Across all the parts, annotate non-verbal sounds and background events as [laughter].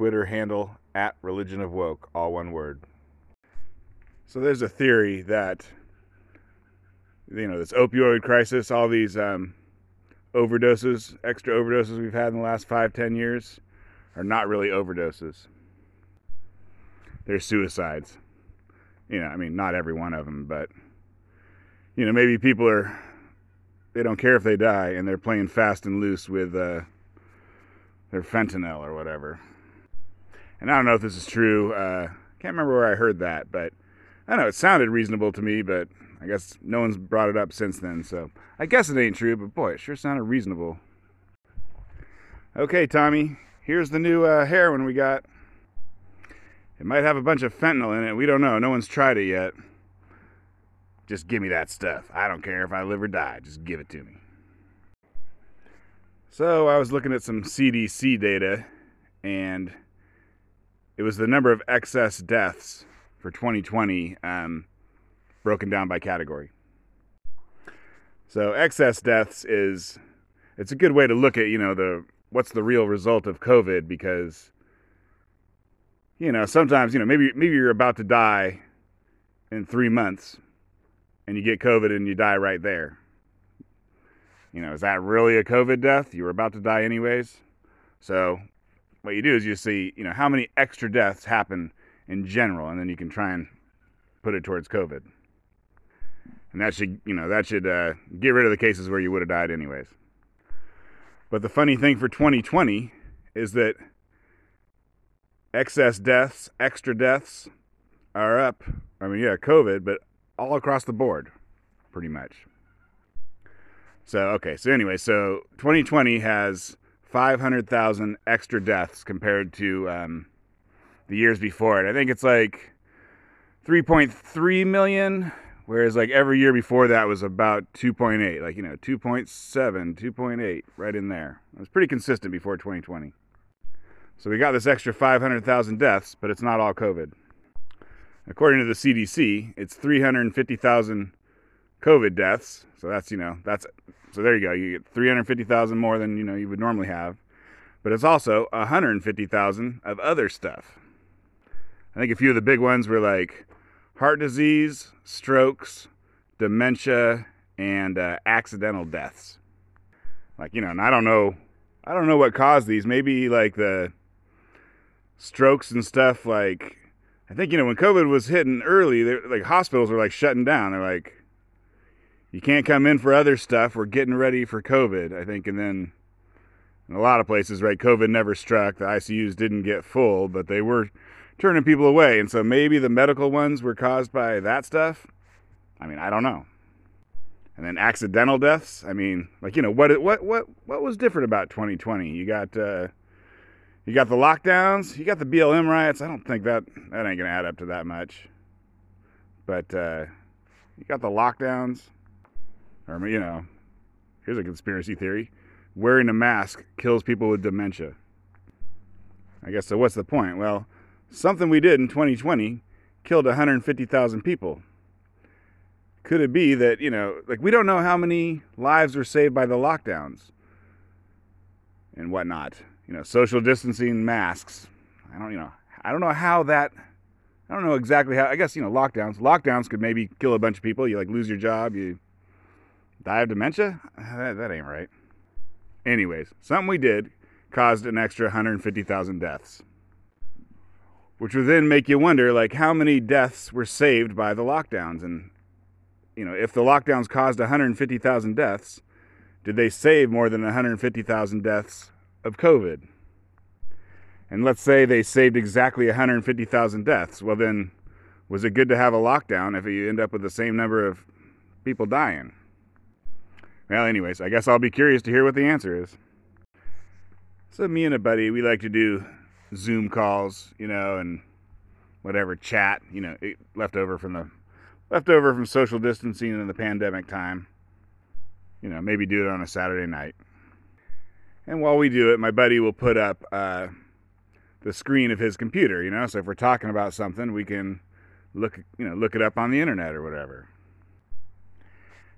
Twitter handle at Religion of Woke, all one word. So there's a theory that you know this opioid crisis, all these um, overdoses, extra overdoses we've had in the last five, ten years, are not really overdoses. They're suicides. You know, I mean, not every one of them, but you know, maybe people are they don't care if they die and they're playing fast and loose with uh, their fentanyl or whatever. And I don't know if this is true. Uh, can't remember where I heard that, but I don't know. It sounded reasonable to me, but I guess no one's brought it up since then. So I guess it ain't true, but boy, it sure sounded reasonable. Okay, Tommy, here's the new uh, heroin we got. It might have a bunch of fentanyl in it. We don't know. No one's tried it yet. Just give me that stuff. I don't care if I live or die. Just give it to me. So I was looking at some CDC data, and it was the number of excess deaths for 2020 um, broken down by category. So excess deaths is it's a good way to look at you know the what's the real result of COVID because you know sometimes you know maybe maybe you're about to die in three months and you get COVID and you die right there. You know, is that really a COVID death? You were about to die anyways. So, what you do is you see, you know, how many extra deaths happen in general, and then you can try and put it towards COVID. And that should, you know, that should uh, get rid of the cases where you would have died anyways. But the funny thing for 2020 is that excess deaths, extra deaths are up. I mean, yeah, COVID, but all across the board, pretty much. So, okay, so anyway, so 2020 has 500,000 extra deaths compared to um, the years before it. I think it's like 3.3 million, whereas like every year before that was about 2.8, like, you know, 2.7, 2.8, right in there. It was pretty consistent before 2020. So we got this extra 500,000 deaths, but it's not all COVID. According to the CDC, it's 350,000 COVID deaths. So that's, you know, that's so there you go. You get 350,000 more than, you know, you would normally have. But it's also 150,000 of other stuff. I think a few of the big ones were like heart disease, strokes, dementia, and uh, accidental deaths. Like, you know, and I don't know I don't know what caused these. Maybe like the strokes and stuff like I think you know when COVID was hitting early, like hospitals were like shutting down. They're like, you can't come in for other stuff. We're getting ready for COVID. I think, and then in a lot of places, right, COVID never struck. The ICUs didn't get full, but they were turning people away, and so maybe the medical ones were caused by that stuff. I mean, I don't know. And then accidental deaths. I mean, like you know, what what what what was different about 2020? You got. Uh, you got the lockdowns. You got the BLM riots. I don't think that that ain't gonna add up to that much. But uh, you got the lockdowns, or you know, here's a conspiracy theory: wearing a mask kills people with dementia. I guess so. What's the point? Well, something we did in 2020 killed 150,000 people. Could it be that you know, like we don't know how many lives were saved by the lockdowns and whatnot? you know, social distancing, masks. I don't, you know, I don't know how that. I don't know exactly how. I guess you know, lockdowns. Lockdowns could maybe kill a bunch of people. You like lose your job. You die of dementia. Ah, that, that ain't right. Anyways, something we did caused an extra 150,000 deaths, which would then make you wonder, like, how many deaths were saved by the lockdowns, and you know, if the lockdowns caused 150,000 deaths, did they save more than 150,000 deaths of COVID. And let's say they saved exactly 150,000 deaths. Well, then, was it good to have a lockdown if you end up with the same number of people dying? Well, anyways, I guess I'll be curious to hear what the answer is. So, me and a buddy, we like to do Zoom calls, you know, and whatever chat, you know, left over from the left over from social distancing in the pandemic time. You know, maybe do it on a Saturday night. And while we do it, my buddy will put up uh, the screen of his computer. You know, so if we're talking about something, we can look, you know, look it up on the internet or whatever.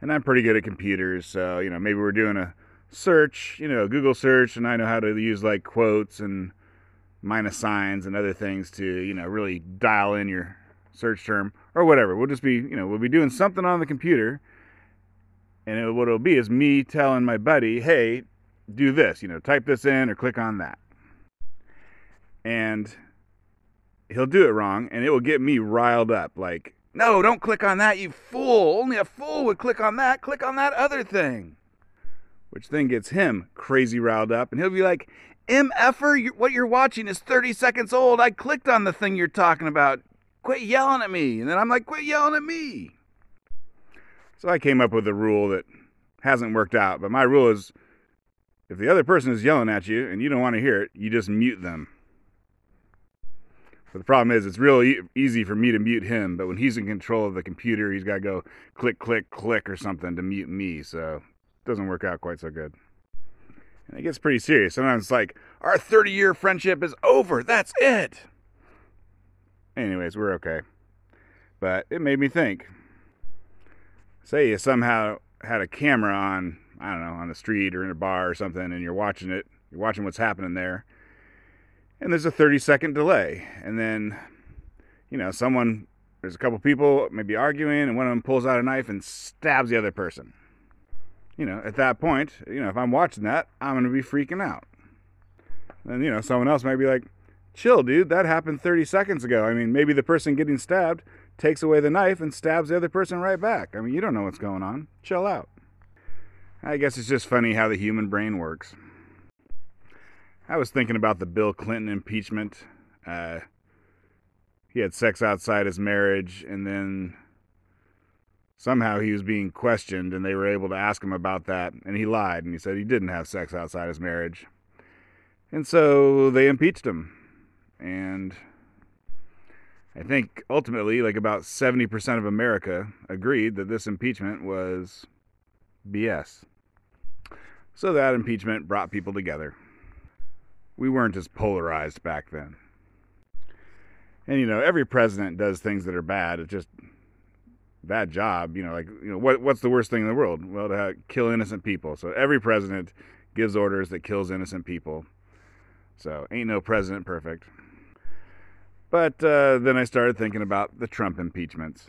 And I'm pretty good at computers, so you know, maybe we're doing a search, you know, Google search, and I know how to use like quotes and minus signs and other things to, you know, really dial in your search term or whatever. We'll just be, you know, we'll be doing something on the computer. And it, what it'll be is me telling my buddy, hey, do this, you know, type this in or click on that. And he'll do it wrong and it will get me riled up. Like, no, don't click on that, you fool. Only a fool would click on that. Click on that other thing. Which then gets him crazy riled up and he'll be like, MFer, what you're watching is 30 seconds old. I clicked on the thing you're talking about. Quit yelling at me. And then I'm like, quit yelling at me. So I came up with a rule that hasn't worked out. But my rule is if the other person is yelling at you and you don't want to hear it, you just mute them. But the problem is, it's real easy for me to mute him. But when he's in control of the computer, he's got to go click, click, click or something to mute me. So it doesn't work out quite so good. And it gets pretty serious. Sometimes it's like, our 30 year friendship is over. That's it. Anyways, we're okay. But it made me think. Say you somehow had a camera on, I don't know, on the street or in a bar or something, and you're watching it, you're watching what's happening there, and there's a 30 second delay. And then, you know, someone, there's a couple people maybe arguing, and one of them pulls out a knife and stabs the other person you know, at that point, you know, if I'm watching that, I'm going to be freaking out. And, you know, someone else might be like, chill, dude, that happened 30 seconds ago. I mean, maybe the person getting stabbed takes away the knife and stabs the other person right back. I mean, you don't know what's going on. Chill out. I guess it's just funny how the human brain works. I was thinking about the Bill Clinton impeachment. Uh, he had sex outside his marriage, and then somehow he was being questioned and they were able to ask him about that and he lied and he said he didn't have sex outside his marriage. And so they impeached him. And i think ultimately like about 70% of america agreed that this impeachment was bs so that impeachment brought people together we weren't as polarized back then and you know every president does things that are bad It's just bad job. You know, like you know, what what's the worst thing in the world? Well, to kill innocent people. So every president gives orders that kills innocent people. So ain't no president perfect. But uh, then I started thinking about the Trump impeachments.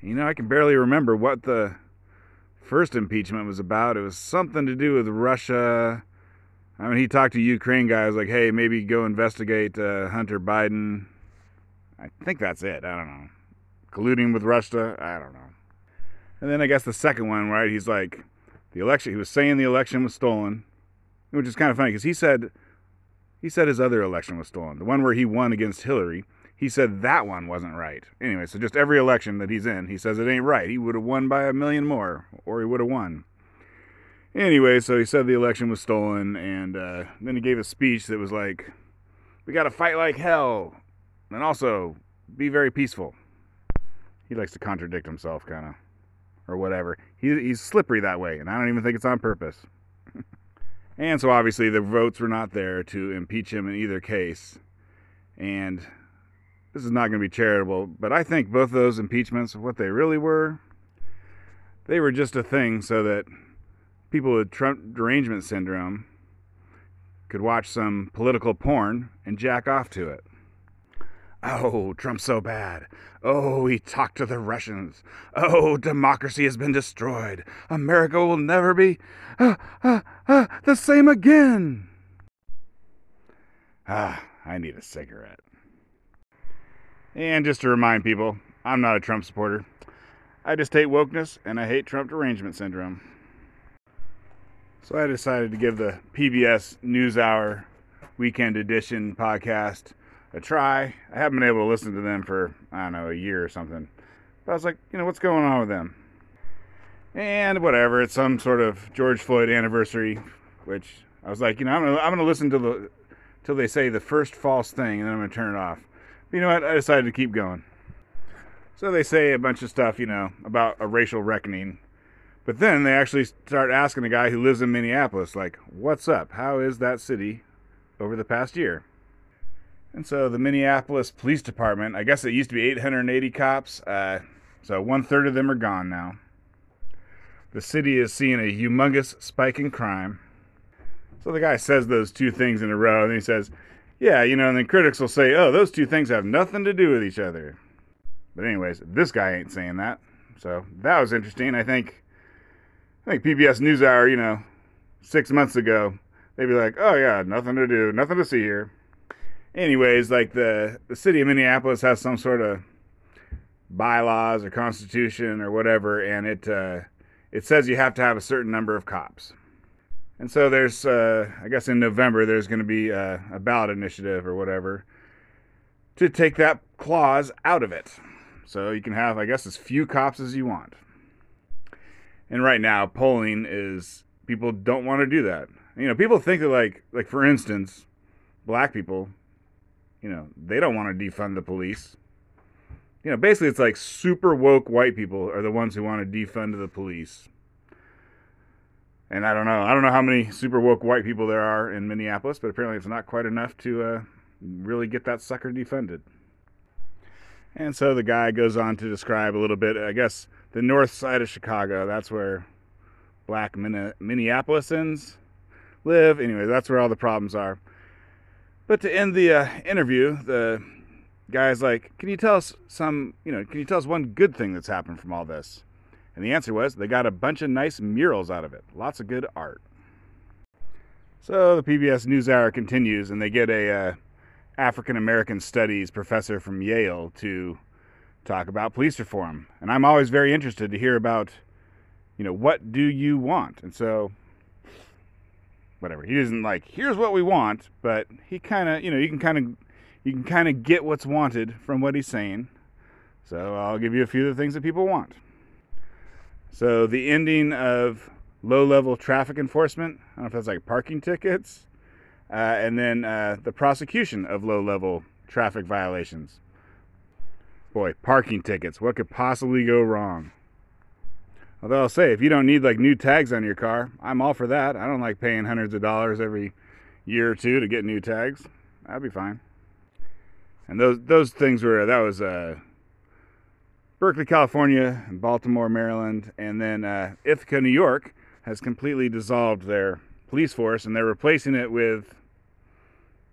You know, I can barely remember what the first impeachment was about. It was something to do with Russia. I mean, he talked to Ukraine guys like, "Hey, maybe go investigate uh, Hunter Biden." I think that's it. I don't know colluding with Russia. I don't know. And then I guess the second one, right? He's like, the election. He was saying the election was stolen, which is kind of funny because he said he said his other election was stolen. The one where he won against Hillary, he said that one wasn't right. Anyway, so just every election that he's in, he says it ain't right. He would have won by a million more, or he would have won. Anyway, so he said the election was stolen, and uh, then he gave a speech that was like, "We got to fight like hell, and also be very peaceful." he likes to contradict himself, kind of, or whatever. He, he's slippery that way, and I don't even think it's on purpose. [laughs] and so obviously the votes were not there to impeach him in either case. And this is not going to be charitable, but I think both those impeachments, what they really were, they were just a thing so that people with Trump derangement syndrome could watch some political porn and jack off to it. Oh, Trump's so bad. Oh, he talked to the Russians. Oh, democracy has been destroyed. America will never be uh, uh, uh, the same again. Ah, I need a cigarette. And just to remind people, I'm not a Trump supporter. I just hate wokeness and I hate Trump derangement syndrome. So I decided to give the PBS NewsHour Weekend Edition podcast a try. I haven't been able to listen to them for, I don't know, a year or something. But I was like, you know, what's going on with them? And whatever, it's some sort of George Floyd anniversary, which I was like, you know, I'm gonna, I'm gonna listen to the till they say the first false thing, and then I'm gonna turn it off. But you know what? I decided to keep going. So they say a bunch of stuff, you know, about a racial reckoning. But then they actually start asking a guy who lives in Minneapolis, like, what's up? How is that city over the past year? And so the Minneapolis Police Department, I guess it used to be 880 cops, uh, so one third of them are gone now. The city is seeing a humongous spike in crime. So the guy says those two things in a row, and he says, Yeah, you know, and then critics will say, oh, those two things have nothing to do with each other. But anyways, this guy ain't saying that. So that was interesting. I think I think PBS NewsHour, you know, six months ago, they'd be like, oh yeah, nothing to do, nothing to see here. Anyways, like the, the city of Minneapolis has some sort of bylaws or constitution or whatever, and it uh, it says you have to have a certain number of cops. And so there's, uh, I guess in November, there's going to be a, a ballot initiative or whatever to take that clause out of it. So you can have, I guess, as few cops as you want. And right now, polling is people don't want to do that. You know, people think that like, like for instance, black people, you know, they don't want to defund the police you know, basically it's like super woke white people are the ones who want to defund the police. And I don't know. I don't know how many super woke white people there are in Minneapolis, but apparently it's not quite enough to uh, really get that sucker defunded. And so the guy goes on to describe a little bit, I guess, the north side of Chicago. That's where black Minneapolisans live. Anyway, that's where all the problems are. But to end the uh, interview, the guy's like, "Can you tell us some, you know, can you tell us one good thing that's happened from all this?" And the answer was they got a bunch of nice murals out of it. Lots of good art. So the PBS NewsHour continues, and they get a uh, African American Studies professor from Yale to talk about police reform. And I'm always very interested to hear about, you know, what do you want? And so, whatever. He doesn't like, here's what we want, but he kind of, you know, you can kind of you can kind of get what's wanted from what he's saying. So I'll give you a few of the things that people want. So the ending of low level traffic enforcement, I don't know if that's like parking tickets, uh, and then uh, the prosecution of low level traffic violations. Boy, parking tickets, what could possibly go wrong? Although I'll say, if you don't need like new tags on your car, I'm all for that. I don't like paying hundreds of dollars every year or two to get new tags. That'd be fine and those those things were that was uh, Berkeley, California, and Baltimore, Maryland, and then uh, Ithaca, New York, has completely dissolved their police force, and they're replacing it with.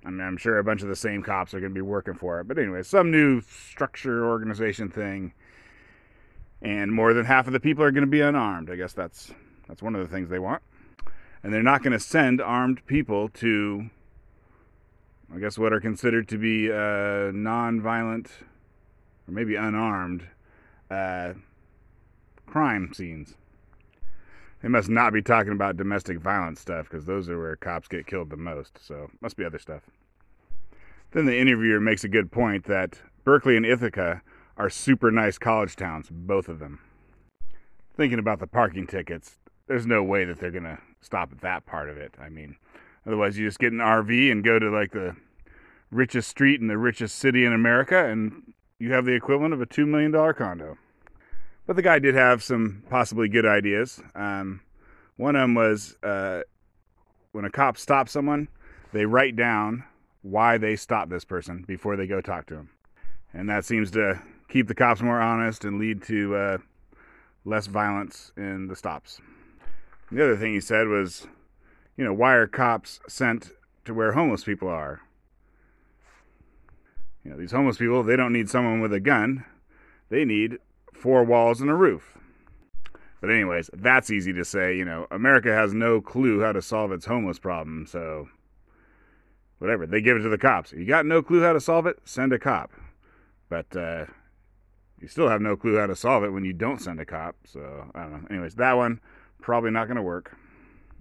I mean, I'm sure a bunch of the same cops are going to be working for it, but anyway, some new structure organization thing, and more than half of the people are going to be unarmed. I guess that's that's one of the things they want, and they're not going to send armed people to I guess what are considered to be uh, non-violent or maybe unarmed uh, crime scenes. They must not be talking about domestic violence stuff because those are where cops get killed the most. So must be other stuff. Then the interviewer makes a good point that Berkeley and Ithaca are super nice college towns, both of them. Thinking about the parking tickets, there's no way that they're gonna stop at that part of it. I mean, Otherwise, you just get an RV and go to like the richest street in the richest city in America, and you have the equivalent of a $2 million condo. But the guy did have some possibly good ideas. Um, one of them was uh, when a cop stops someone, they write down why they stopped this person before they go talk to him. And that seems to keep the cops more honest and lead to uh, less violence in the stops. The other thing he said was you know, why are cops sent to where homeless people are? You know, these homeless people, they don't need someone with a gun. They need four walls and a roof. But anyways, that's easy to say, you know, America has no clue how to solve its homeless problem, so whatever, they give it to the cops. You got no clue how to solve it? Send a cop. But uh you still have no clue how to solve it when you don't send a cop. So, I don't know. Anyways, that one probably not going to work.